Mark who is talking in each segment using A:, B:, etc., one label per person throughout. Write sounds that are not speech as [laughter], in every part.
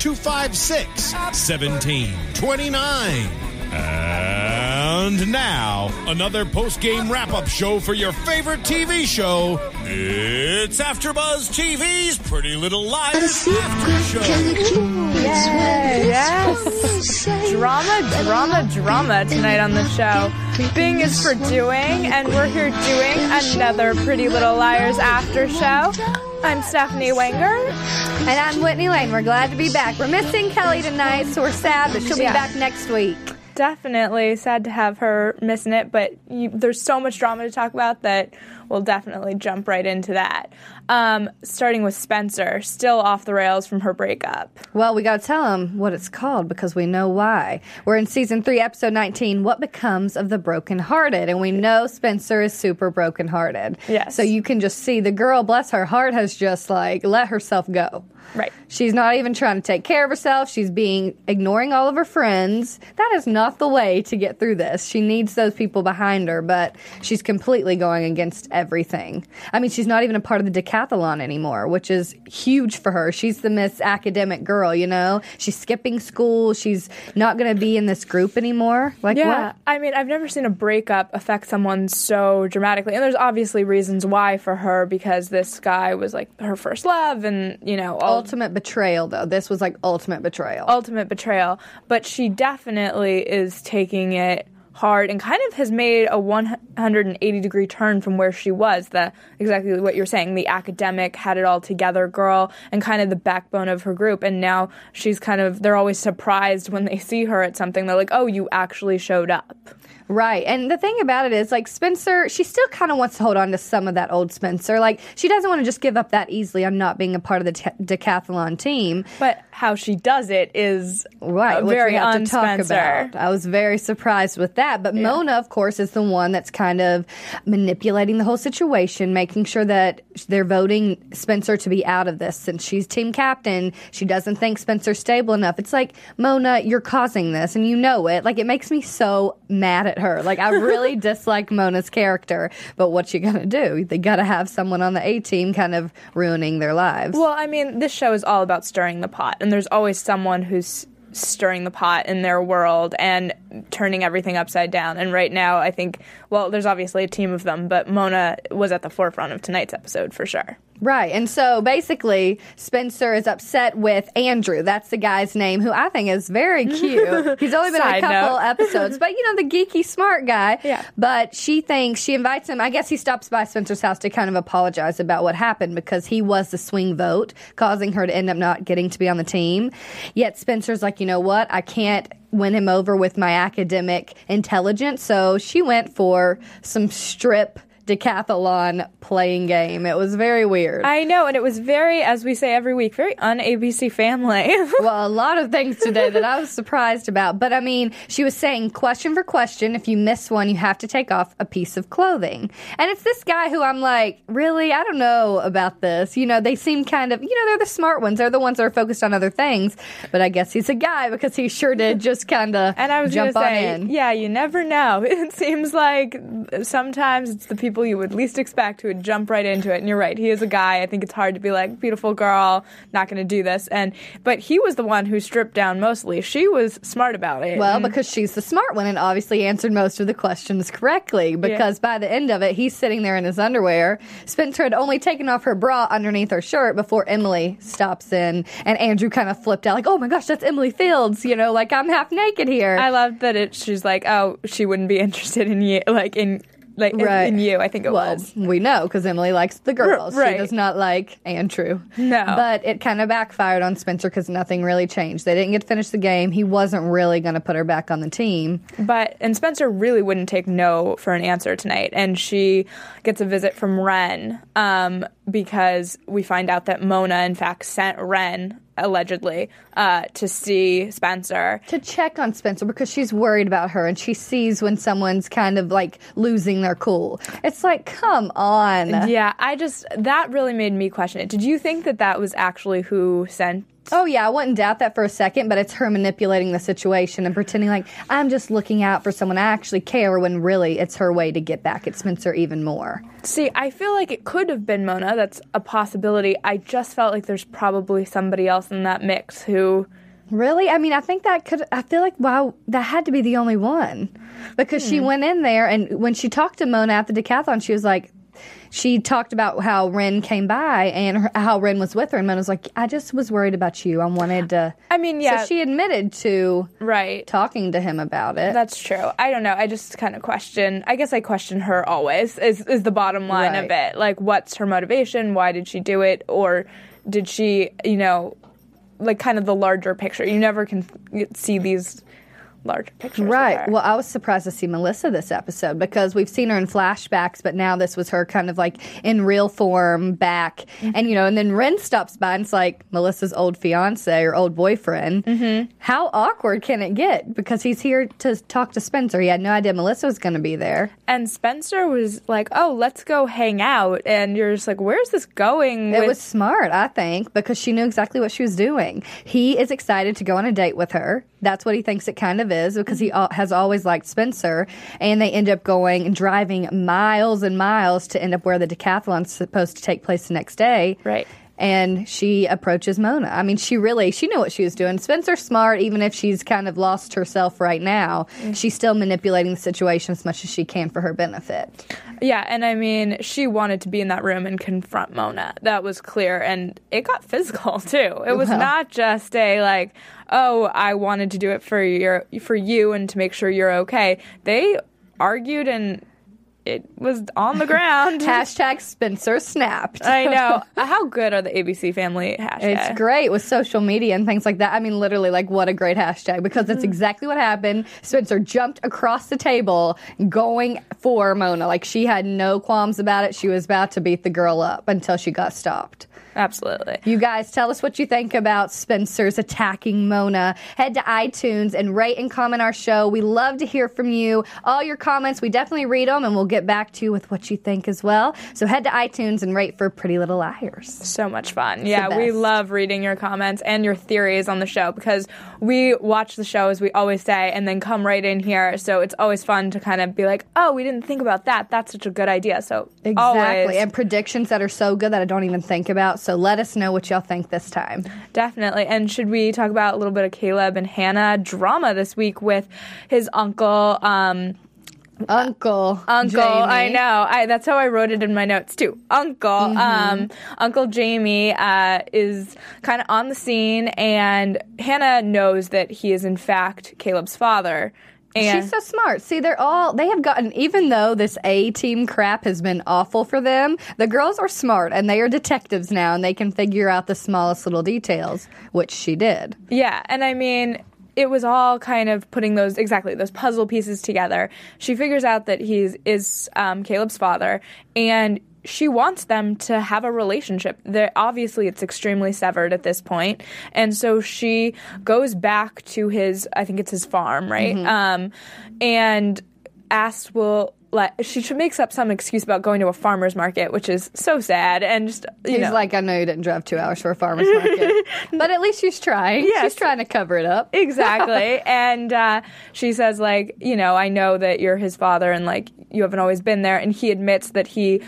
A: 256 1729. And now, another post game wrap up show for your favorite TV show. It's AfterBuzz TV's Pretty Little Liars After Show.
B: Yes. drama, drama, drama tonight on the show. Bing is for doing, and we're here doing another Pretty Little Liars after show. I'm Stephanie Wenger.
C: And I'm Whitney Lane. We're glad to be back. We're missing Kelly tonight, so we're sad, but she'll
B: Yeah.
C: be back next week.
B: Definitely sad to have her missing it, but you, there's so much drama to talk about that we'll definitely jump right into that. Um, starting with Spencer, still off the rails from her breakup.
C: Well, we got to tell them what it's called because we know why. We're in season three, episode 19, What Becomes of the Brokenhearted? And we know Spencer is super brokenhearted.
B: Yes.
C: So you can just see the girl, bless her heart, has just like let herself go.
B: Right.
C: She's not even trying to take care of herself. She's being ignoring all of her friends. That is not the way to get through this. She needs those people behind her, but she's completely going against everything. I mean, she's not even a part of the decathlon anymore, which is huge for her. She's the Miss Academic girl, you know? She's skipping school. She's not going to be in this group anymore. Like
B: Yeah,
C: what?
B: I mean, I've never seen a breakup affect someone so dramatically, and there's obviously reasons why for her because this guy was like her first love, and you know, all
C: Ultimate betrayal, though. This was like ultimate betrayal.
B: ultimate betrayal. But she definitely is taking it hard and kind of has made a 180 degree turn from where she was. The exactly what you're saying, the academic had it all together girl, and kind of the backbone of her group. And now she's kind of they're always surprised when they [laughs] see her at something. They're like, "Oh, you actually showed up."
C: Right. And the thing about it is, like, Spencer, she still kind of wants to hold on to some of that old Spencer. Like, she doesn't want to just give up that easily on not being a part of the te- decathlon team.
B: But how she does it is
C: Right.
B: uh, very un Spencer.
C: I was very surprised with that. But Mona, of course, is the one that's kind of manipulating the whole situation, making sure that they're voting Spencer to be out of this since she's team captain. She doesn't think Spencer's stable enough. It's like, Mona, you're causing this and you know it. Like, it makes me so mad at her. Like, I really [laughs] dislike Mona's character. But what you gonna do? They gotta have someone on the A team kind of ruining their lives.
B: Well, I mean, this show is all about stirring the pot, and there's always someone who's stirring the pot in their world and turning everything upside down. And right now, I think, well, there's obviously a team of them, but Mona was at the forefront of tonight's episode for sure.
C: Right. And so basically, Spencer is upset with Andrew. That's the guy's name, who I think is very [laughs] cute. He's only been on a couple
B: note.
C: episodes, but you know, the geeky smart guy.
B: Yeah.
C: But she thinks, she invites him, I guess he stops by Spencer's house to kind of apologize about what happened because he was the swing vote, causing her to end up not getting to be on the team. Yet Spencer's like, you know what? I can't win him over with my academic intelligence. So she went for some strip decathlon playing game. It was very weird.
B: I know, and it was very, as we say every week, very un ABC family. [laughs]
C: well, a lot of things today that I was surprised about. But I mean, she was saying question for question. If you miss one, you have to take off a piece of clothing. And it's this guy who I'm like, really? I don't know about this. You know, they seem kind of, you know, they're the smart ones. They're the ones that are focused on other things. But I guess he's a guy because he sure did just kind of
B: and I was
C: jump
B: gonna
C: on
B: say,
C: in.
B: yeah, you never know. [laughs] It seems like sometimes it's the people you would least expect who would jump right into it. And you're right, he is a guy. I think it's hard to be like, beautiful girl, not going to do this. And but he was the one who stripped down mostly. She was smart about it.
C: Well,
B: mm.
C: because she's the smart one and obviously answered most of the questions correctly. Because by the end of it, he's sitting there in his underwear. Spencer had only taken off her bra underneath her shirt before Emily stops in, and Andrew kind of flipped out, like, "Oh my gosh, that's Emily Fields!" You know, like I'm half naked here.
B: I love that it. She's like, oh, she wouldn't be [laughs] interested in you, like in like in-
C: Right.
B: in, you. I think it
C: well,
B: was.
C: we know because Emily likes the girls.
B: right.
C: She does not like Andrew.
B: No.
C: But it kind of backfired on Spencer because nothing really changed. They didn't get to finish the game. He wasn't really going to put her back on the team.
B: But and Spencer really wouldn't take no for an answer tonight, and she gets a visit from Wren um, because we find out that Mona in fact sent Wren allegedly uh, to see Spencer.
C: to check on Spencer because she's worried about her and she sees when someone's kind of like losing their cool. It's like, come on.
B: Yeah, I just that really made me question it. Did you think that that was actually who sent?
C: Oh, yeah, I wouldn't doubt that for a second, but it's her manipulating the situation and pretending like I'm just looking out for someone I actually care when really it's her way to get back at Spencer even more.
B: See, I feel like it could have been Mona. That's a possibility. I just felt like there's probably somebody else in that mix who.
C: Really? I mean, I think that could, I feel like, wow, that had to be the only one. Because she
B: Hmm.
C: went in there and when she talked to Mona at the decathlon, she was like, she talked about how Wren came by and her, how Wren was with her. And Mona was like, I just was worried about you. I wanted to. [gasps]
B: I mean, yeah,
C: So she admitted to
B: right.
C: talking to him about it.
B: That's true. I don't know. I just kind of question. I guess I question her always. Is is the bottom line of it? Like, what's her motivation? Why did she do it? Or did she, you know, like kind of the larger picture? You never can see these larger pictures.
C: Right. Well, I was surprised to see Melissa this episode because we've seen her in flashbacks, but now this was her kind of like in real form back. And, you know, and then Wren stops by and it's like Melissa's old fiance or old boyfriend. Mm-hmm. How awkward can it get? Because he's here to talk to Spencer. He had no idea Melissa was going to be there.
B: and Spencer was like, "Oh, let's go hang out," and you're just like, "Where's this going?"
C: It
B: with-
C: was smart, I think, because she knew exactly what she was doing. He is excited to go on a date with her. That's what he thinks it kind of is because he mm-hmm. has always liked Spencer. And they end up going and driving miles and miles to end up where the decathlon's supposed to take place the next day.
B: Right.
C: And she approaches Mona. I mean, she really she knew what she was doing. Spencer's smart, even if she's kind of lost herself right now. Mm-hmm. She's still manipulating the situation as much as she can for her benefit.
B: Yeah, and I mean, she wanted to be in that room and confront Mona. That was clear, and it got physical [laughs] too. It was
C: Well.
B: not just a like, oh, I wanted to do it for your for you and to make sure you're okay. They argued, and it was on the ground. [laughs]
C: Hashtag Spencer snapped.
B: I [laughs] know. How good are the ABC family hashtags?
C: It's great with social media and things like that. I mean, literally, like, what a great hashtag because that's mm. exactly what happened. Spencer jumped across the table going for Mona. Like, she had no qualms about it. She was about to beat the girl up until she got stopped.
B: Absolutely.
C: You guys, tell us what you think about Spencer's attacking Mona. Head to iTunes and rate and comment our show. We love to hear from you. All your comments, we definitely read them and we'll get back to you with what you think as well. So head to iTunes and rate for Pretty Little Liars.
B: So much fun. Yeah, we love reading your comments and your theories on the show because we watch the show, as we always say, and then come right in here. So it's always fun to kind of be like, oh, we didn't think about that. That's such a good idea. So
C: Exactly.
B: always,
C: And predictions that are so good that I don't even think about. So let us know what y'all think this time.
B: definitely. And should we talk about a little bit of Caleb and Hannah drama this week with his uncle? Um,
C: Uncle.
B: Uncle,
C: Jamie.
B: I know. I that's how I wrote it in my notes too. Uncle,
C: Mm-hmm.
B: um, Uncle Jamie uh, is kind of on the scene, and Hannah knows that he is in fact Caleb's father. And
C: She's so smart. See, they're all, they have gotten, even though this A team crap has been awful for them, the girls are smart and they are detectives now and they can figure out the smallest little details, which she did.
B: yeah, and I mean, it was all kind of putting those exactly those puzzle pieces together. She figures out that he's is um, Caleb's father, and she wants them to have a relationship. They're, obviously, it's extremely severed at this point, and so she goes back to his. I think it's his farm, right? Um, and asks, "Will." Let, she makes up some excuse about going to a farmer's market, which is so sad, and just you
C: He's
B: know,
C: like, I know you didn't drive two hours for a farmer's market, [laughs] but at least she's trying.
B: Yes.
C: She's trying to cover it up.
B: exactly [laughs] and uh, she says like you know i know that you're his father and like you haven't always been there and he admits that he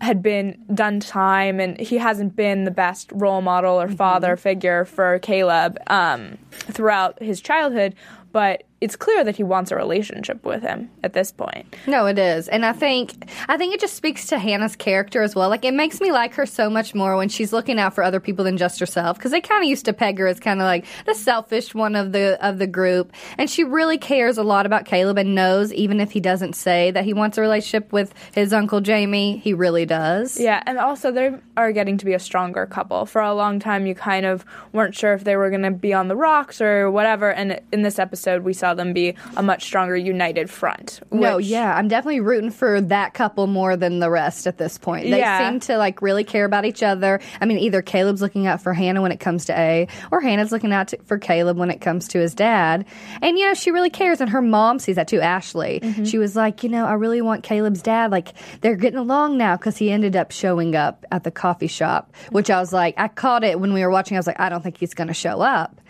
B: had been done time and he hasn't been the best role model or father figure for caleb um, throughout his childhood but it's clear that he wants a relationship with him at this point
C: No, it is, and I think I think it just speaks to Hannah's character as well. Like it makes me like her so much more when she's looking out for other people than just herself. Because they kind of used to peg her as kind of like the selfish one of the of the group, and she really cares a lot about Caleb and knows even if he doesn't say that he wants a relationship with his uncle Jamie, he really does.
B: Yeah, and also they are getting to be a stronger couple. For a long time, you kind of weren't sure if they were going to be on the rocks or whatever. And in this episode, we saw them be a much stronger, united front.
C: No, yeah, I'm definitely rooting for that couple more than the rest at this point. They
B: Yeah.
C: seem to like really care about each other. I mean, either Caleb's looking out for Hannah when it comes to A, or Hannah's looking out to, for Caleb when it comes to his dad. And you know, she really cares, and her mom sees that too. Ashley, mm-hmm. she was like, you know, I really want Caleb's dad. Like they're getting along now because he ended up showing up at the coffee shop, which I was like, I caught it when we were watching. I was like, I don't think he's going to show up.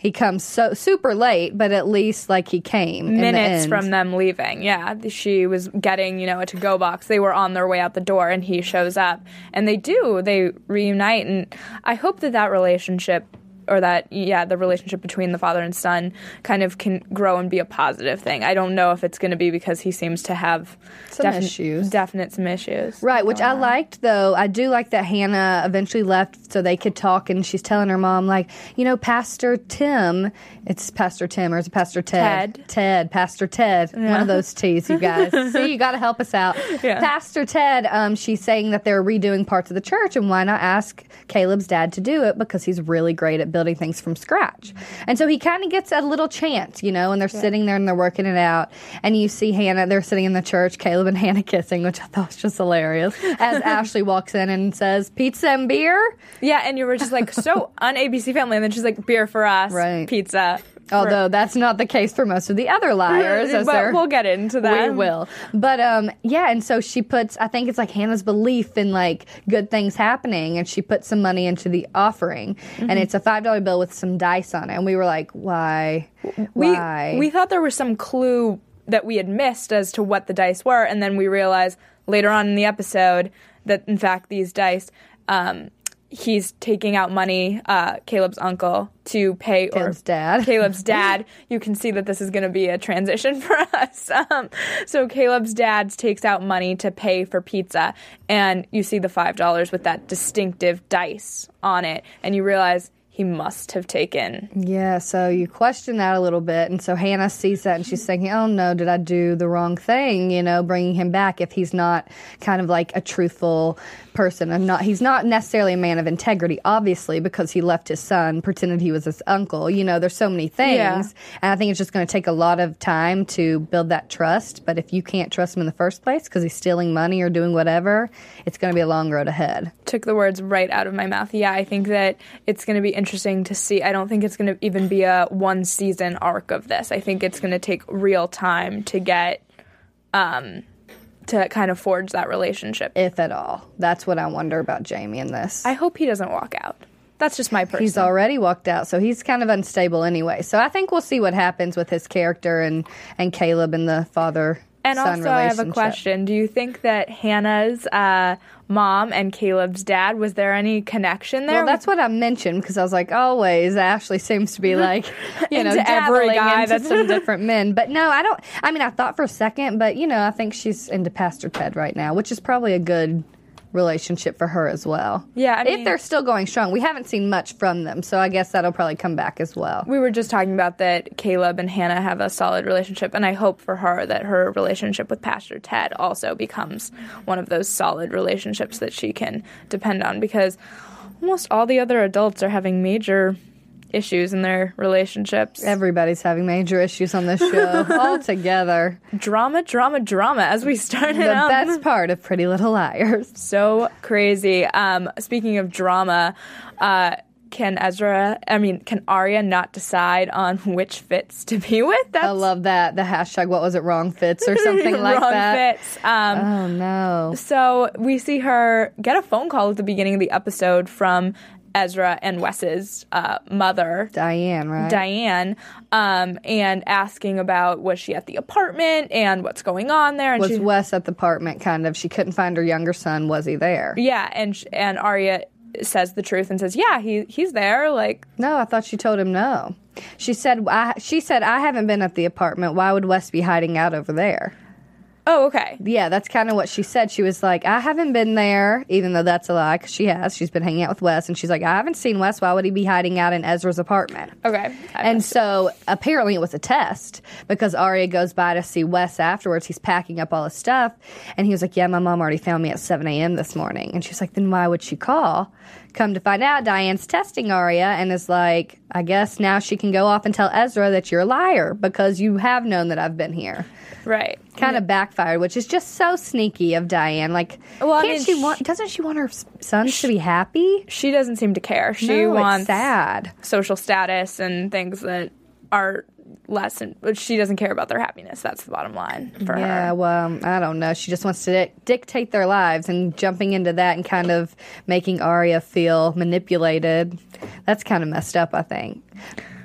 C: He comes so super late, but at least like he came
B: minutes from them leaving. Yeah, she was getting, you know, a to-go box. They were on their way out the door, and he shows up, and they do. They reunite, and I hope that that relationship. Or that, yeah, the relationship between the father and son kind of can grow and be a positive thing. I don't know if it's going to be because he seems to have
C: Some issues.
B: definite some issues.
C: Right, which I
B: on.
C: liked though. I do like that Hannah eventually left so they could talk, and she's telling her mom, like, you know, Pastor Tim, it's Pastor Tim or is it Pastor Ted?
B: Ted.
C: Ted, Pastor Ted. One of those T's, you guys. [laughs] See, you got to help us out.
B: Yeah.
C: Pastor Ted, um, she's saying that they're redoing parts of the church, and why not ask Caleb's dad to do it because he's really great at building things from scratch. And so he kind of gets a little chance, you know, and they're sitting there and they're working it out, and you see Hannah, they're sitting in the church, Caleb and Hannah kissing, which I thought was just hilarious. As [laughs] Ashley walks in and says, "Pizza and beer."
B: Yeah, and you were just like so un ABC family, and then she's like beer for us,
C: Right.
B: pizza.
C: Although that's not the case for most of the other liars, [laughs]
B: but
C: they're-
B: we'll get into that.
C: We will. But um yeah, and so she puts I think it's like Hannah's belief in like good things happening and she put some money into the offering
B: Mm-hmm.
C: and it's a five dollar bill with some dice on it. And we were like, Why?
B: we
C: Why?
B: we thought there was some clue that we had missed as to what the dice were, and then we realized later on in the episode that in fact these dice, um, he's taking out money, uh, Caleb's uncle, to pay
C: Caleb's dad. [laughs]
B: Caleb's dad. You can see that this is going to be a transition [laughs] for us. Um, so Caleb's dad takes out money to pay for pizza, and you see the five dollars with that distinctive dice on it, and you realize he must have taken
C: Yeah, so you question that a little bit. And so Hannah sees that and she's thinking, oh no, did I do the wrong thing? You know, bringing him back if he's not kind of like a truthful person and not, he's not necessarily a man of integrity, obviously, because he left his son, pretended he was his uncle. You know, there's so many things.
B: Yeah.
C: And I think it's just going to take a lot of time to build that trust. But if you can't trust him in the first place because he's stealing money or doing whatever, it's going to be a long road ahead.
B: took the words right out of my mouth. Yeah, I think that it's going to be interesting to see. I don't think it's going to even be a one season arc of this. I think it's going to take real time to get um to kind of forge that relationship.
C: If at all. That's what I wonder about Jamie in this.
B: I hope he doesn't walk out. That's just my personal.
C: He's already walked out, so he's kind of unstable anyway. So I think we'll see what happens with his character and and Caleb and the father
B: and also, I have a question. Do you think that Hannah's uh, mom and Caleb's dad was there any connection there?
C: Well, that's what I mentioned because I was like, always Ashley seems to be [laughs] like, you know,
B: every guy
C: into
B: that's-
C: some [laughs] different men. But no, I don't. I mean, I thought for a second, but you know, I think she's into Pastor Ted right now, which is probably a good relationship for her as well.
B: Yeah, I
C: if they're still going strong, we haven't seen much from them, so I guess that'll probably come back as well.
B: we were just talking about that Caleb and Hannah have a solid relationship, and I hope for her that her relationship with Pastor Ted also becomes one of those solid relationships that she can depend on because almost all the other adults are having major issues in their relationships.
C: Everybody's having major issues on this show [laughs] all together.
B: drama, drama, drama. As we started
C: The
B: out.
C: best part of Pretty Little Liars.
B: so crazy. Um, speaking of drama, uh, can Ezra, I mean, can Aria not decide on which Fitz to be with? That's
C: I love that. The hashtag, what was it, wrong Fitz or something [laughs] like
B: wrong
C: that.
B: Fitz. Um,
C: Oh, no.
B: So we see her get a phone call at the beginning of the episode from Ezra and Wes's uh, mother,
C: Diane, right?
B: Diane, um, and asking about was she at the apartment and what's going on there. And
C: was
B: she,
C: Wes at the apartment kind of? She couldn't find her younger son. Was he there?
B: yeah, and and Arya says the truth and says, yeah, he he's there. Like
C: No, I thought she told him no. She said, I, she said, I haven't been at the apartment. Why would Wes be hiding out over there?
B: Oh, okay.
C: Yeah, that's kind of what she said. She was like, I haven't been there, even though that's a lie, because she has. She's been hanging out with Wes, and she's like, I haven't seen Wes. Why would he be hiding out in Ezra's apartment?
B: Okay. I
C: And so apparently it was a test because Aria goes by to see Wes afterwards. He's packing up all his stuff. And he was like, Yeah, my mom already found me at 7 a.m. this morning. And she's like, Then why would she call? Come to find out, Diane's testing Aria and is like, I guess now she can go off and tell Ezra that you're a liar because you have known that I've been here.
B: right.
C: Kind of backfired, which is just so sneaky of Diane. Like,
B: Well, I
C: can't
B: mean,
C: she
B: sh-
C: want? Doesn't she want her sons to be happy?
B: She doesn't seem to care. She
C: no,
B: wants
C: sad.
B: social status and things that are less, and she doesn't care about their happiness. That's the bottom line for
C: Yeah,
B: her.
C: Yeah well, um, I don't know. She just wants to di- dictate their lives and jumping into that and kind of making Aria feel manipulated. That's kind of messed up, I think.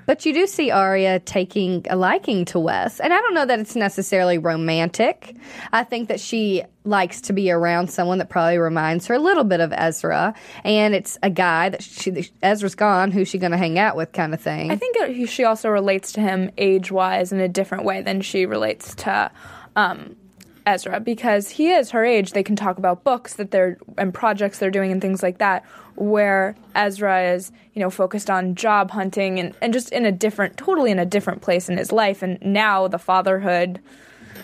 C: But you do see Aria taking a liking to Wes. And I don't know that it's necessarily romantic. I think that she likes to be around someone that probably reminds her a little bit of Ezra. And it's a guy that she, Ezra's gone, who's she going to hang out with kind of thing.
B: I think that she also relates to him age wise in a different way than she relates to um, Ezra because he is her age. They can talk about books that they're and projects they're doing and things like that. Where Ezra is, you know, focused on job hunting and, and just in a different, totally in a different place in his life. And now the fatherhood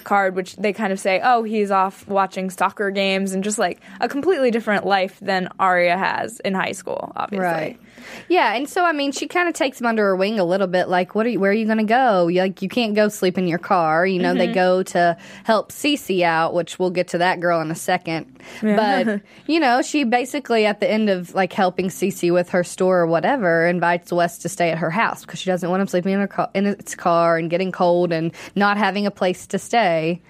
B: card, which they kind of say, oh, he's off watching soccer games and just like a completely different life than Aria has in high school, obviously.
C: Right. Yeah, and so I mean, she kind of takes him under her wing a little bit. Like, what are you? Where are you going to go? You, like, you can't go sleep in your car. You know, they mm-hmm. go to help Cece out, which we'll get to that girl in a second. But [laughs] you know, she basically at the end of like helping Cece with her store or whatever, invites Wes to stay at her house because she doesn't want him sleeping in her car, in its car and getting cold and not having a place to stay.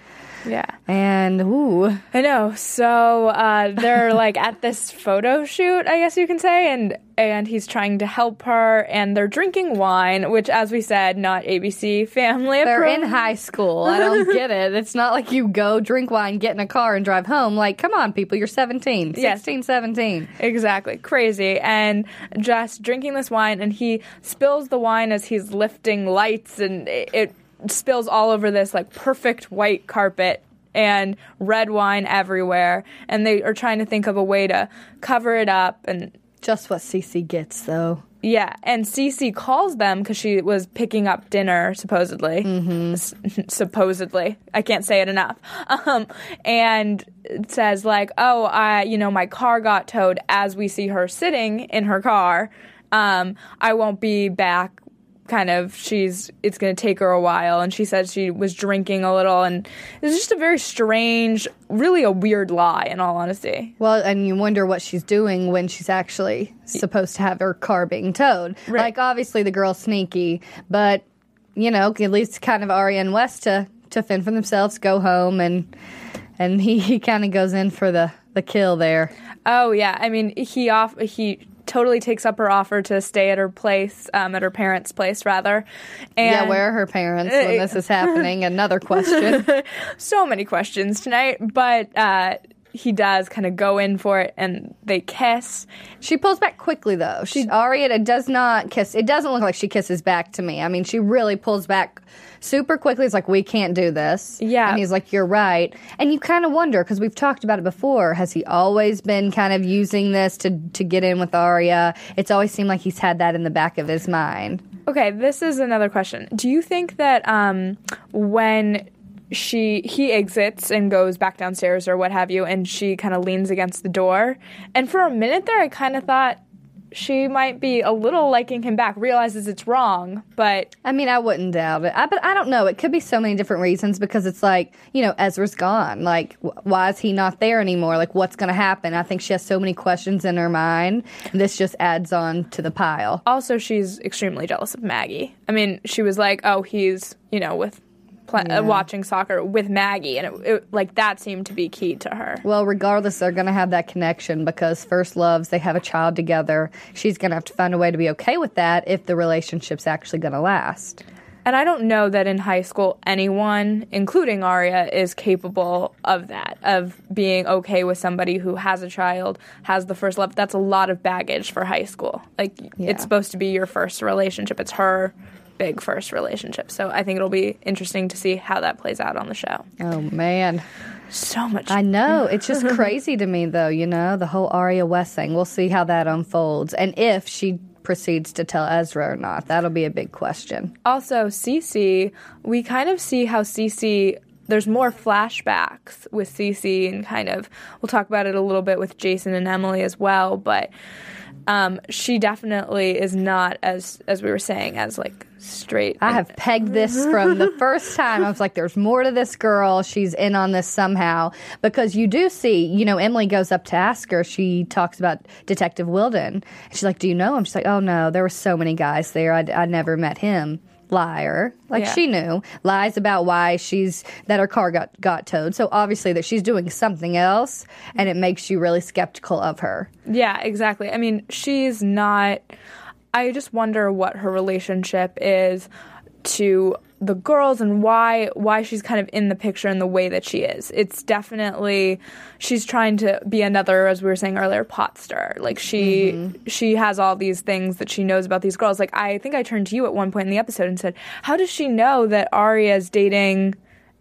B: Yeah.
C: And ooh,
B: I know. So uh, they're [laughs] like at this photo shoot, I guess you can say, and and he's trying to help her, and they're drinking wine, which, as we said, not ABC family.
C: They're
B: appro-
C: in high school. I don't [laughs] get it. It's not like you go drink wine, get in a car, and drive home. Like, come on, people, you're 17,
B: Yes.
C: 16, 17.
B: Exactly, crazy, and just drinking this wine, and he spills the wine as he's lifting lights, and it, it spills all over this like perfect white carpet. And red wine everywhere, and they are trying to think of a way to cover it up. And
C: Just what Cece gets, though.
B: Yeah, and Cece calls them because she was picking up dinner, supposedly. Mm-hmm. [laughs] supposedly, I can't say it enough. [laughs] Um, and says like, "Oh, I, you know, my car got towed." As we see her sitting in her car, um, I won't be back. Kind of, she's. It's going to take her a while, and she said she was drinking a little, and it's just a very strange, really a weird lie. In all honesty,
C: Well, and you wonder what she's doing when she's actually supposed to have her car being towed.
B: Right.
C: Like, obviously, the girl's sneaky, but, you know, at least kind of Aria and Wes to, to fend for themselves, go home, and and he, he kind of goes in for the, the kill there.
B: Oh yeah, I mean he off he totally takes up her offer to stay at her place, um, at her parents' place rather. And
C: yeah, where are her parents when [laughs] this is happening? Another question. [laughs]
B: so many questions tonight, but uh, he does kind of go in for it, and they kiss.
C: She pulls back quickly though. She Aria does not kiss. It doesn't look like she kisses back to me. I mean, she really pulls back super quickly. It's like we can't do this.
B: Yeah.
C: and he's like, "You're right." And you kind of wonder because we've talked about it before. Has he always been kind of using this to to get in with Aria? It's always seemed like he's had that in the back of his mind.
B: Okay, this is another question. Do you think that um, when she he exits and goes back downstairs or what have you, and she kind of leans against the door, and for a minute there, I kind of thought she might be a little liking him back, realizes it's wrong, but
C: I mean, I wouldn't doubt it. I, but I don't know. It could be so many different reasons because it's like, you know, Ezra's gone. Like, wh- why is he not there anymore? Like, what's going to happen? I think she has so many questions in her mind. This just adds on to the pile.
B: also she's extremely jealous of Maggie. I mean, she was like, "Oh, he's you know with
C: Yeah.
B: uh, watching soccer with Maggie," and it, it, like that seemed to be key to her.
C: Well, regardless, they're going to have that connection because first loves, they have a child together. She's going to have to find a way to be okay with that if the relationship's actually going to last.
B: And I don't know that in high school anyone, including Aria, is capable of that, of being okay with somebody who has a child, has the first love. That's a lot of baggage for high school. Like,
C: Yeah.
B: it's supposed to be your first relationship, it's her big first relationship. So I think it'll be interesting to see how that plays out on the show.
C: Oh, man.
B: So much.
C: I know. It's just [laughs] crazy to me, though, you know, the whole Aria Wes thing. We'll see how that unfolds. And if she proceeds to tell Ezra or not, that'll be a big question.
B: also, Cece, we kind of see how Cece. There's more flashbacks with Cece, and kind of we'll talk about it a little bit with Jason and Emily as well. But um, she definitely is not as as we were saying as like straight.
C: I have pegged this from the [laughs] first time. I was like, there's more to this girl. She's in on this somehow. Because you do see, you know, Emily goes up to ask her. She talks about Detective Wilden. She's like, Do you know him? She's like, Oh, no, there were so many guys there. I, I never met him. Liar. Like
B: Yeah.
C: she knew. Lies about why she's, that her car got, got towed. So obviously that she's doing something else. And it makes you really skeptical of her.
B: Yeah, exactly. I mean, she's not. I just wonder what her relationship is to the girls and why why she's kind of in the picture in the way that she is. It's definitely she's trying to be another, as we were saying earlier, pot star. Like she mm-hmm. she has all these things that she knows about these girls. Like I think I turned to you at one point in the episode and said, "How does she know that Aria's dating?"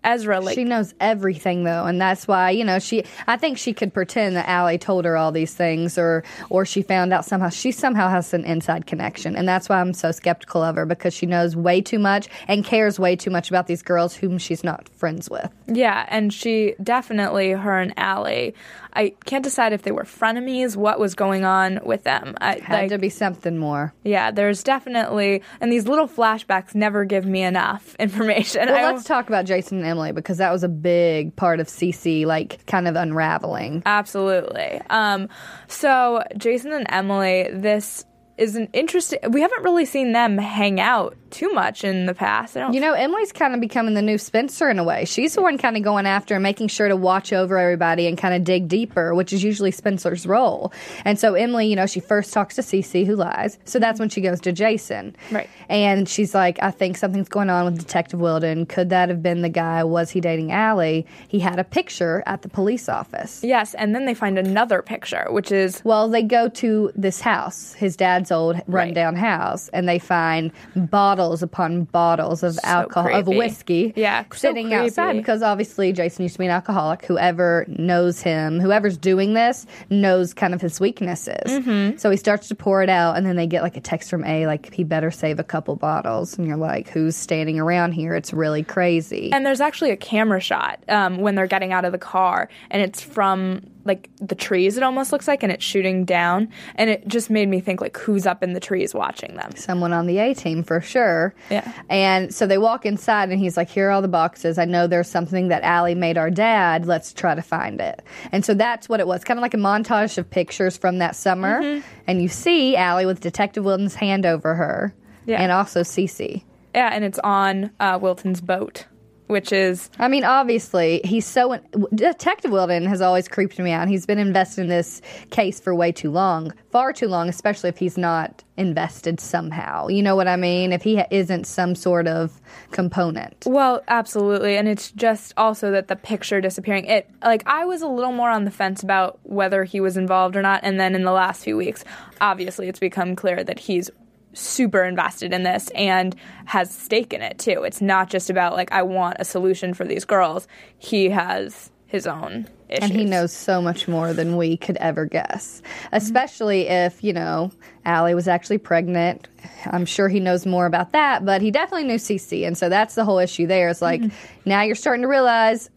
B: Ezra, like
C: she knows everything though, and that's why you know she. I think she could pretend that Ali told her all these things, or or she found out somehow. She somehow has an inside connection, and that's why I'm so skeptical of her because she knows way too much and cares way too much about these girls whom she's not friends with.
B: Yeah, and she definitely her and Ali. I can't decide if they were frenemies, what was going on with them. I,
C: Had
B: like,
C: to be something more.
B: yeah, there's definitely, and these little flashbacks never give me enough [laughs] information. I
C: Well, let's talk about Jason and Emily because that was a big part of Cece, like kind of unraveling.
B: Absolutely. Um, so Jason and Emily, this is an interesting. We haven't really seen them hang out too much in the past. I don't.
C: You know, Emily's kind of becoming the new Spencer in a way. She's the one kind of going after and making sure to watch over everybody and kind of dig deeper, which is usually Spencer's role. And so Emily, you know, she first talks to Cece, who lies. So that's when she goes to Jason.
B: Right.
C: And she's like, I think something's going on with Detective Wilden. Could that have been the guy? Was he dating Ali? He had a picture at the police office.
B: yes, and then they find another picture, which is
C: Well, they go to this house, his dad's old rundown house, and they find bottles upon bottles of alcohol, of whiskey,
B: Yeah, so
C: sitting outside because obviously Jason used to be an alcoholic. Whoever knows him, whoever's doing this, knows kind of his weaknesses.
B: Mm-hmm.
C: So he starts to pour it out, and then they get like a text from A, like he better save a couple bottles, and you're like, who's standing around here? It's really crazy.
B: And there's actually a camera shot um, when they're getting out of the car, and it's from like the trees. It almost looks like, and it's shooting down, and it just made me think like, who's up in the trees watching them?
C: someone on the A team for sure.
B: Yeah.
C: And so they walk inside and he's like, Here are all the boxes. I know there's something that Ali made our dad. Let's try to find it. And so that's what it was. Kind of like a montage of pictures from that summer.
B: Mm-hmm.
C: And you see Ali with Detective Wilden's hand over her.
B: Yeah.
C: And also Cece.
B: Yeah, and it's on uh, Wilden's boat, which is
C: I mean, obviously, he's so. Detective Wilden has always creeped me out. He's been invested in this case for way too long, far too long, especially if he's not invested somehow. You know what I mean? If he ha- isn't some sort of component.
B: well, absolutely, and it's just also that the picture disappearing. It like I was a little more on the fence about whether he was involved or not, and then in the last few weeks, obviously, it's become clear that he's super invested in this and has stake in it too. It's not just about like I want a solution for these girls. He has his own issues.
C: And he knows so much more than we could ever guess. Especially if, you know, Ali was actually pregnant. I'm sure he knows more about that, but he definitely knew Cece. And so that's the whole issue there. It's like mm-hmm. now you're starting to realize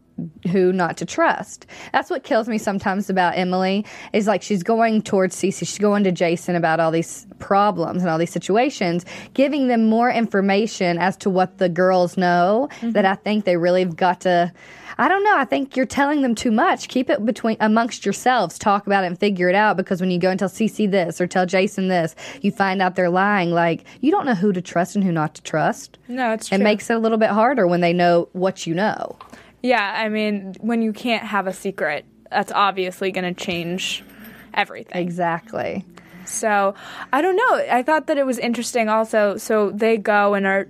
C: who not to trust. That's what kills me sometimes about Emily is like she's going towards Cece, she's going to Jason about all these problems and all these situations, giving them more information as to what the girls know mm-hmm. that I think they really have got to I don't know. I think you're telling them too much. Keep it between amongst yourselves. Talk about it and figure it out. Because when you go and tell Cece this or tell Jason this, you find out they're lying. Like you don't know who to trust and who not to trust.
B: No, it's
C: It
B: true.
C: makes it a little bit harder when they know what you know.
B: Yeah, I mean, when you can't have a secret, that's obviously going to change everything.
C: Exactly.
B: So I don't know. I thought that it was interesting. Also, so they go and are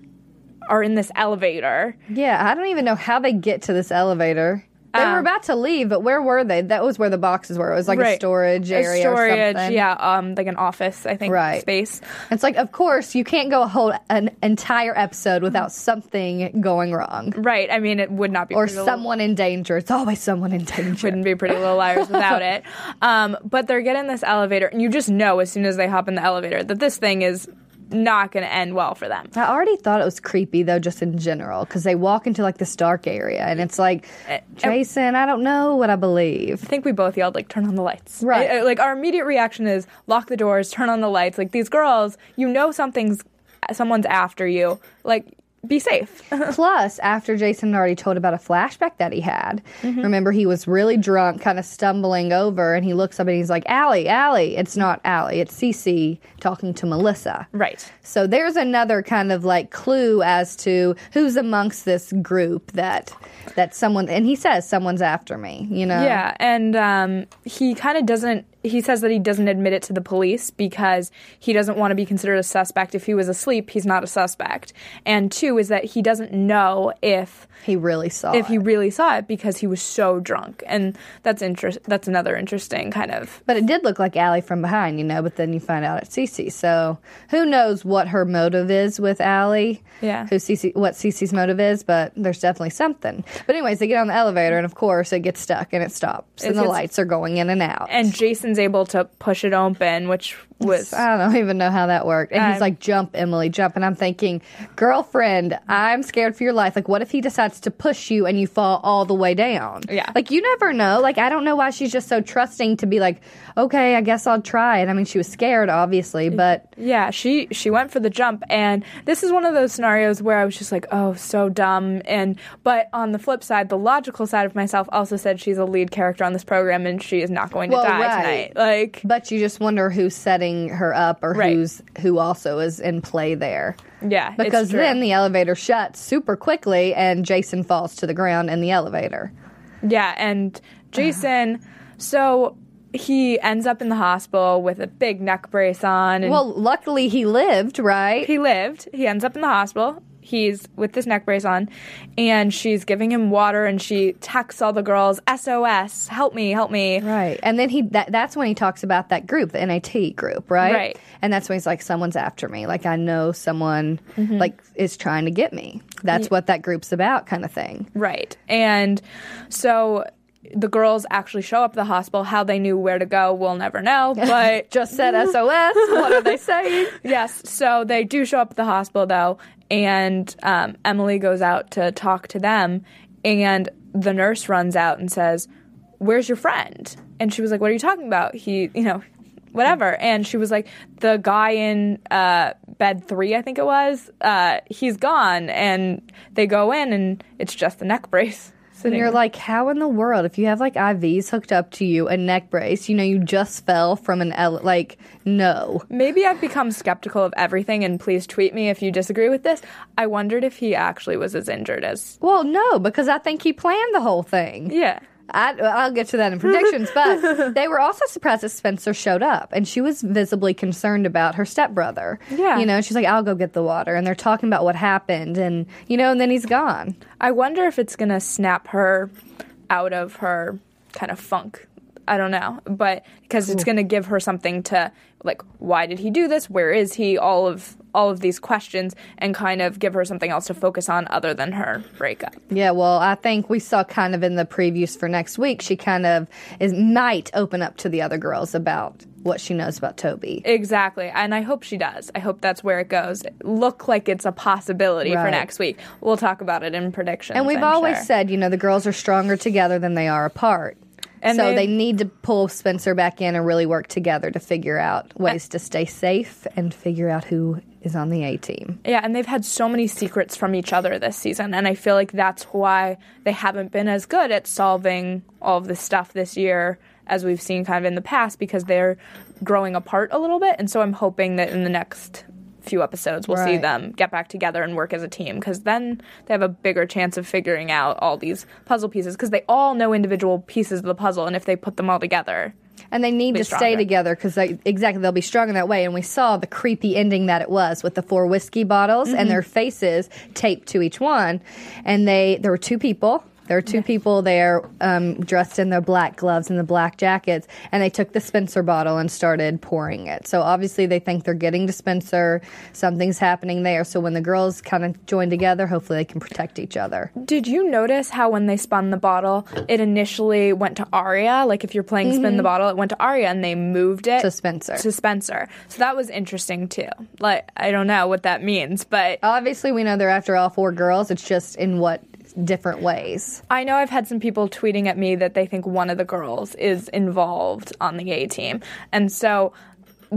B: are in this elevator.
C: Yeah, I don't even know how they get to this elevator. They were
B: Um,
C: about to leave, but where were they? That was where the boxes were. It was like a storage area or
B: storage,
C: something.
B: yeah, um, like an office, I think,
C: Right.
B: space.
C: It's like, of course, you can't go a whole an entire episode without something going wrong
B: Right. I mean, it would not be
C: or
B: Pretty Little-
C: someone in danger. It's always someone in danger.
B: wouldn't be Pretty Little Liars without [laughs] it. Um, but they're getting this elevator, and you just know as soon as they hop in the elevator that this thing is not going to end well for them.
C: I already thought it was creepy though, just in general, because they walk into like this dark area, and it's like,
B: Eh,
C: Jason, I don't know what I believe.
B: I think we both yelled like turn on the lights.
C: Right.
B: Uh, Like our immediate reaction is lock the doors, turn on the lights. Like these girls, you know something's someone's after you. Like be safe. [laughs]
C: Plus, after Jason had already told about a flashback that he had,
B: Mm-hmm.
C: remember he was really drunk, kind of stumbling over, and he looks up and he's like, Ali, Ali. It's not Ali, it's Cece talking to Melissa.
B: right.
C: So there's another kind of like clue as to who's amongst this group that that someone and he says someone's after me, you know.
B: Yeah, and um, he kind of doesn't. He says that he doesn't admit it to the police because he doesn't want to be considered a suspect. If he was asleep, he's not a suspect. And two is that he doesn't know if
C: He really saw
B: if he
C: it.
B: really saw it because he was so drunk. And that's interest. That's another interesting kind of.
C: But it did look like Ali from behind, you know, but then you find out it's Cece. So who knows what her motive is with Ali?
B: Yeah.
C: Who Cece what Cece's motive is, but there's definitely something. But anyways, they get on the elevator and of course it gets stuck and it stops.
B: It
C: and the lights are going in and out.
B: And Able to push it open, which was
C: I don't [laughs] even know how that worked. And he's
B: Um,
C: like, jump, Emily, jump. And I'm thinking, girlfriend, I'm scared for your life. Like, what if he decides to push you and you fall all the way down?
B: Yeah.
C: Like, you never know. Like, I don't know why she's just so trusting to be like, okay, I guess I'll try it. I mean, she was scared, obviously, but
B: Yeah, she she went for the jump, and this is one of those scenarios where I was just like, oh, so dumb. And but on the flip side, the logical side of myself also said she's a lead character on this program, and she is not going to
C: Well,
B: die
C: right.
B: tonight. Like,
C: but you just wonder who's setting her up or
B: Right.
C: who's who also is in play there.
B: yeah,
C: Because then the elevator shuts super quickly and Jason falls to the ground in the elevator.
B: yeah, and [sighs] Jason, so he ends up in the hospital with a big neck brace on, and
C: Well, luckily he lived, right?
B: he lived. He ends up in the hospital. He's with this neck brace on, and she's giving him water, and she texts all the girls, "SOS, help me, help me."
C: Right. And then he that, that's when he talks about that group, the NAT group, right?
B: Right.
C: And that's when he's like someone's after me. Like I know someone
B: Mm-hmm.
C: like is trying to get me. That's what that group's about kind of thing.
B: Right. And so the girls actually show up at the hospital. How they knew where to go, we'll never know. [laughs] But
C: Just said SOS. what are they saying? [laughs]
B: yes, so they do show up at the hospital though, and um, Emily goes out to talk to them, and the nurse runs out and says, "Where's your friend?" And she was like, "What are you talking about?" He, you know. Whatever, and she was like, "The guy in uh, bed three, I think it was, uh, he's gone." And they go in, and it's just the neck brace.
C: And you're like, how in the world, if you have like IVs hooked up to you, a neck brace, you know, you just fell from an L. like, no.
B: Maybe I've become skeptical of everything, and please tweet me if you disagree with this. I wondered if he actually was as injured as.
C: Well, no, because I think he planned the whole thing.
B: Yeah.
C: I, I'll get to that in predictions, but [laughs] they were also surprised that Spencer showed up, and she was visibly concerned about her stepbrother.
B: Yeah.
C: you know, she's like, "I'll go get the water," and they're talking about what happened, and you know, and then he's gone.
B: I wonder if it's going to snap her out of her kind of funk I don't know, but because it's going to give her something to like, why did he do this? Where is he? All of all of these questions, and kind of give her something else to focus on other than her breakup.
C: Yeah, well, I think we saw kind of in the previews for next week, she kind of is might open up to the other girls about what she knows about Toby.
B: Exactly, and I hope she does. I hope that's where it goes. Look like it's a possibility for next week. We'll talk about it in predictions.
C: And we've
B: I'm
C: always
B: sure.
C: said, you know, the girls are stronger together than they are apart.
B: And
C: so
B: they-
C: they need to pull Spencer back in and really work together to figure out ways to stay safe and figure out who is on the A team.
B: Yeah, and they've had so many secrets from each other this season, and I feel like that's why they haven't been as good at solving all of this stuff this year as we've seen kind of in the past because they're growing apart a little bit. And so I'm hoping that in the next few episodes we'll see them get back together and work as a team because then they have a bigger chance of figuring out all these puzzle pieces because they all know individual pieces of the puzzle, and if they put them all together,
C: And they need to stay together because they exactly they'll be strong in that way. And we saw the creepy ending that it was with the four whiskey bottles
B: Mm-hmm.
C: and their faces taped to each one. And they there were two people. There were two people there um, dressed in their black gloves and the black jackets, and they took the Spencer bottle and started pouring it. So obviously they think they're getting to Spencer. Something's happening there. So when the girls kind of join together, hopefully they can protect each other.
B: Did you notice how when they spun the bottle, it initially went to Aria? Like if you're playing spin the bottle, it went to Aria, and they moved it
C: To Spencer.
B: To Spencer. So that was interesting too. Like I don't know what that means, but
C: Obviously, we know they're after all four girls. It's just in what different ways.
B: I know I've had some people tweeting at me that they think one of the girls is involved on the A team, and so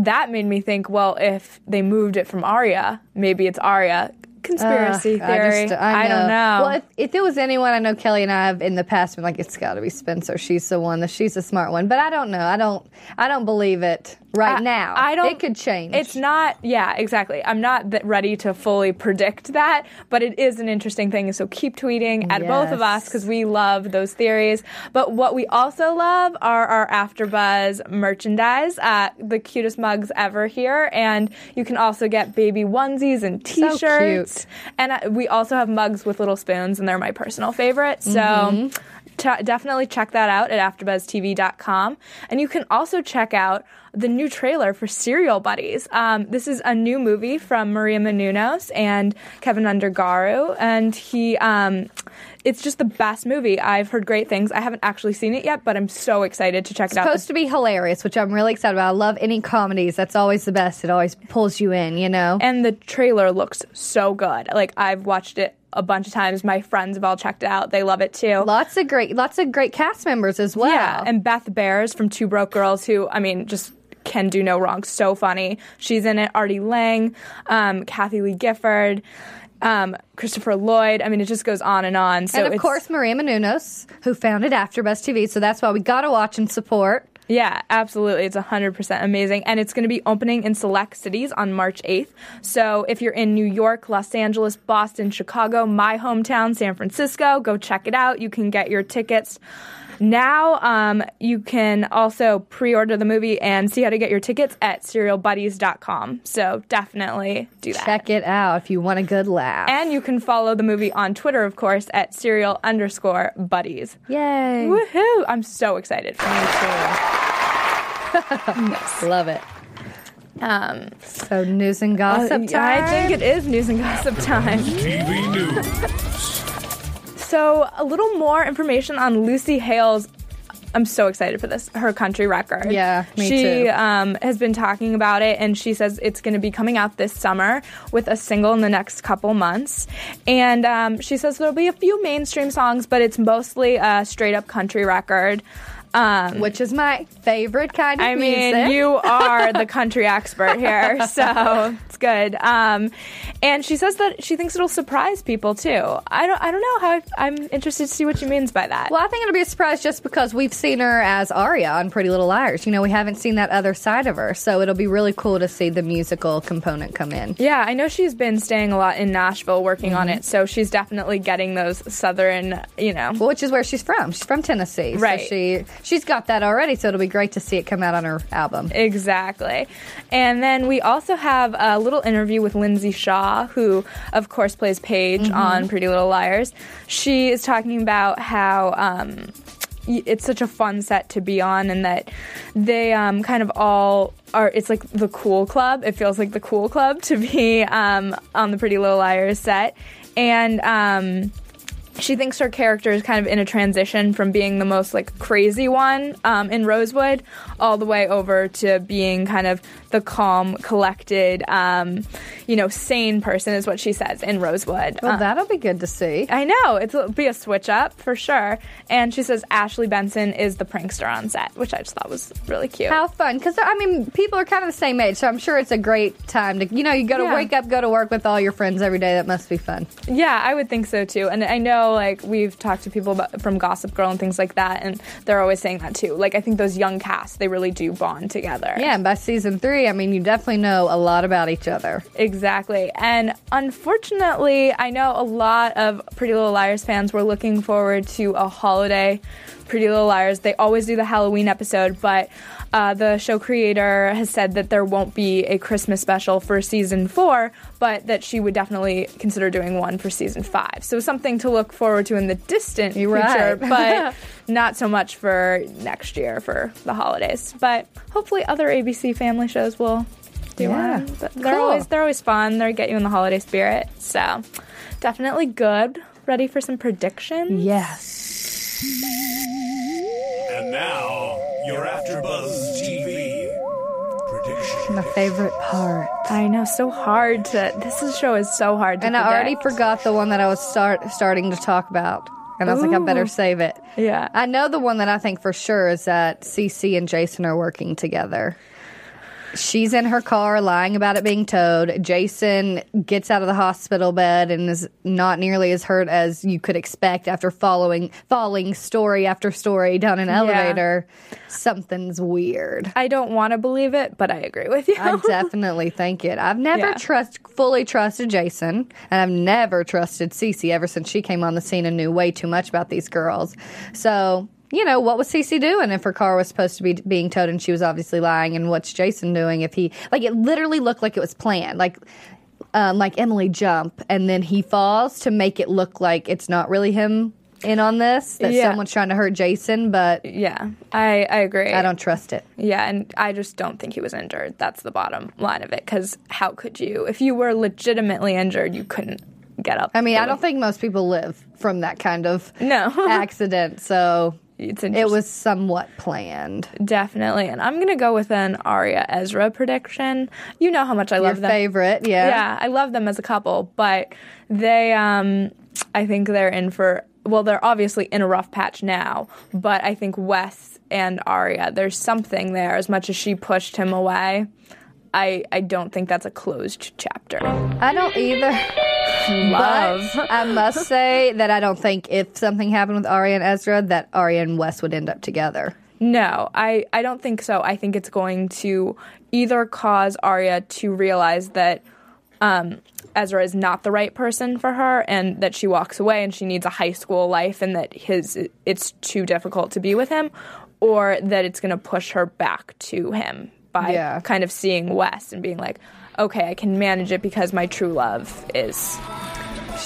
B: that made me think, well, if they moved it from Aria, maybe it's Aria. Conspiracy
C: Ugh,
B: theory.
C: I, just, I,
B: don't know.
C: Well, if, if it was anyone, I know Kelly and I have in the past been like, it's got to be Spencer. She's the one. That she's the smart one. But I don't know. I don't. I don't believe it right
B: I-
C: now.
B: I don't.
C: It could change.
B: It's not. Yeah, exactly. I'm not ready to fully predict that, but it is an interesting thing. So keep tweeting at both of us because we love those theories. But what we also love are our AfterBuzz merchandise. Uh, the cutest mugs ever here, and you can also get baby onesies and T-shirts.
C: cute.
B: And uh, we also have mugs with little spoons, and they're my personal favorite. So.
C: Mm-hmm.
B: T- definitely check that out at AfterBuzzTV.com, and you can also check out the new trailer for Serial Buddies. Um, this is a new movie from Maria Menounos and Kevin Undergaro, and he. Um, it's just the best movie. I've heard great things. I haven't actually seen it yet, but I'm so excited to check it out.
C: It's supposed to be hilarious, which I'm really excited about. I love any comedies. That's always the best. It always pulls you in. You know.
B: and the trailer looks so good. Like I've watched it a bunch of times. My friends have all checked it out. They love it too.
C: Lots of great, lots of great cast members as well.
B: Yeah, and Beth Behrs from Two Broke Girls, who I mean, just can do no wrong. So funny. She's in it. Artie Lange, um, Kathie Lee Gifford, um, Christopher Lloyd. I mean, it just goes on and on. So
C: and of course, Maria Menounos, who founded AfterBuzz TV. So that's why we got to watch and support.
B: Yeah, absolutely. It's 100% amazing. And it's going to be opening in select cities on March 8th. So if you're in New York, Los Angeles, Boston, Chicago, my hometown, San Francisco, go check it out. You can get your tickets. Now, um, you can also pre order the movie and see how to get your tickets at serialbuddies.com. So definitely do that.
C: Check it out if you want a good laugh.
B: And you can follow the movie on Twitter, of course, at serial underscore buddies.
C: Yay!
B: Woohoo! I'm so excited for you too. [laughs]
C: Love it.
B: Um,
C: So news and gossip
B: Uh,
C: time.
B: I think it is news and gossip time.
A: TV [laughs] news.
B: So, a little more information on Lucy Hale's. I'm so excited for this. Her country record.
C: Yeah, me
B: she,
C: too.
B: um, has been talking about it, and she says it's going to be coming out this summer with a single in the next couple months. And um, she says there'll be a few mainstream songs, but it's mostly a straight up country record. Um,
C: which is my favorite kind of music.
B: I
C: music.
B: mean, you are the [laughs] country expert here, [laughs] so it's good. Um, and she says that she thinks it'll surprise people too. I don't, I don't know how. I, I'm interested to see what she means by that.
C: Well, I think it'll be a surprise just because we've seen her as Aria on Pretty Little Liars. You know, we haven't seen that other side of her, so it'll be really cool to see the musical component come in.
B: yeah, I know she's been staying a lot in Nashville working on
C: Mm-hmm.
B: it, so she's definitely getting those southern, you know.
C: Well, which is where she's from. She's from Tennessee,
B: Right.
C: So she she's got that already. So it'll be great to see it come out on her album.
B: Exactly. And then we also have a little interview with Lindsey Shaw, who, of course, plays Paige
C: Mm-hmm.
B: on Pretty Little Liars. She is talking about how. Um, it's such a fun set to be on, and that they um, kind of all are. It's like the cool club. It feels like the cool club to be um, on the Pretty Little Liars set, and. She thinks her character is kind of in a transition from being the most like crazy one um, in Rosewood all the way over to being kind of the calm, collected, um, you know, sane person is what she says in Rosewood.
C: Well,
B: Uh,
C: that'll be good to see.
B: I know it'll be a switch up for sure. And she says Ashley Benson is the prankster on set, which I just thought was really cute.
C: How fun! Because I mean, people are kind of the same age, so I'm sure it's a great time to, you know, you go to
B: Yeah.
C: wake up, go to work with all your friends every day. That must be fun.
B: Yeah, I would think so too. And I know like we've talked to people about, from Gossip Girl and things like that, and they're always saying that too. Like I think those young casts, they really do bond together.
C: Yeah, and by season three, I mean, you definitely know a lot about each other.
B: Exactly. And unfortunately, I know a lot of Pretty Little Liars fans were looking forward to a holiday Pretty Little Liars. They always do the Halloween episode, but uh, the show creator has said that there won't be a Christmas special for season four, but that she would definitely consider doing one for season five. So something to look forward to in the distant future,
C: right.
B: but [laughs] not so much for next year for the holidays. But hopefully, other ABC family shows will do
C: Yeah.
B: one. But They're
C: Cool.
B: always they're always fun. They get you in the holiday spirit. So definitely good. Ready for some predictions?
C: Yes.
D: And now, your AfterBuzz TV prediction.
C: My favorite part.
B: I know, so hard to. This show is so hard to.
C: And I already forgot the one that I was start starting to talk about. And I was like, I better save it.
B: Yeah.
C: I know the one that I think for sure is that Cece and Jason are working together. She's in her car lying about it being towed. Jason gets out of the hospital bed and is not nearly as hurt as you could expect after following falling story after story down an elevator. Something's weird.
B: I don't want to believe it, but I agree with you.
C: I [laughs] definitely think it. I've never
B: Yeah.
C: trust fully trusted Jason, and I've never trusted Cece ever since she came on the scene and knew way too much about these girls. So, you know, what was Cece doing if her car was supposed to be being towed and she was obviously lying? And what's Jason doing if he like it literally looked like it was planned, like. Um, like Emily jump and then he falls to make it look like it's not really him in on this that
B: Yeah.
C: someone's trying to hurt Jason, but
B: yeah, I I agree.
C: I don't trust it.
B: Yeah, and I just don't think he was injured. That's the bottom line of it. Because how could you, if you were legitimately injured, you couldn't get up.
C: I mean, I don't think most people live from that kind of
B: No. [laughs]
C: accident, so
B: It's
C: it was somewhat planned.
B: Definitely. And I'm going to go with an Aria Ezra prediction. You know how much I
C: Your
B: love them.
C: favorite, yeah.
B: Yeah, I love them as a couple, but they, um, I think they're in for, well, they're obviously in a rough patch now, but I think Wes and Aria, there's something there. As much as she pushed him away, I, I don't think that's a closed chapter.
C: I don't either. [laughs]
B: Love.
C: But I must say that I don't think if something happened with Aria and Ezra, that Aria and Wes would end up together.
B: No, I, I don't think so. I think it's going to either cause Aria to realize that um, Ezra is not the right person for her and that she walks away and she needs a high school life and that his it's too difficult to be with him, or that it's going to push her back to him by
C: Yeah.
B: kind of seeing Wes and being like, okay, I can manage it because my true love is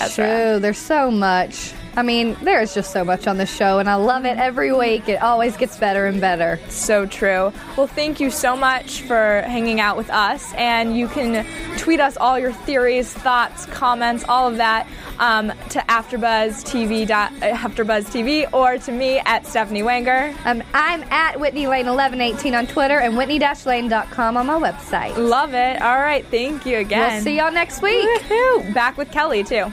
B: Ezra.
C: True, there's so much. I mean, there's just so much on this show, and I love it every week. It always gets better and better.
B: So true. Well, thank you so much for hanging out with us. And you can tweet us all your theories, thoughts, comments, all of that um, to AfterBuzzTV, dot- uh, AfterBuzzTV or to me at Stephanie Wanger.
C: Um, I'm at Whitney Lane 1118 on Twitter and whitney-lane.com on my website.
B: Love it. All right. Thank you again.
C: We'll see y'all next week.
B: Woohoo. Back with Kelly, too.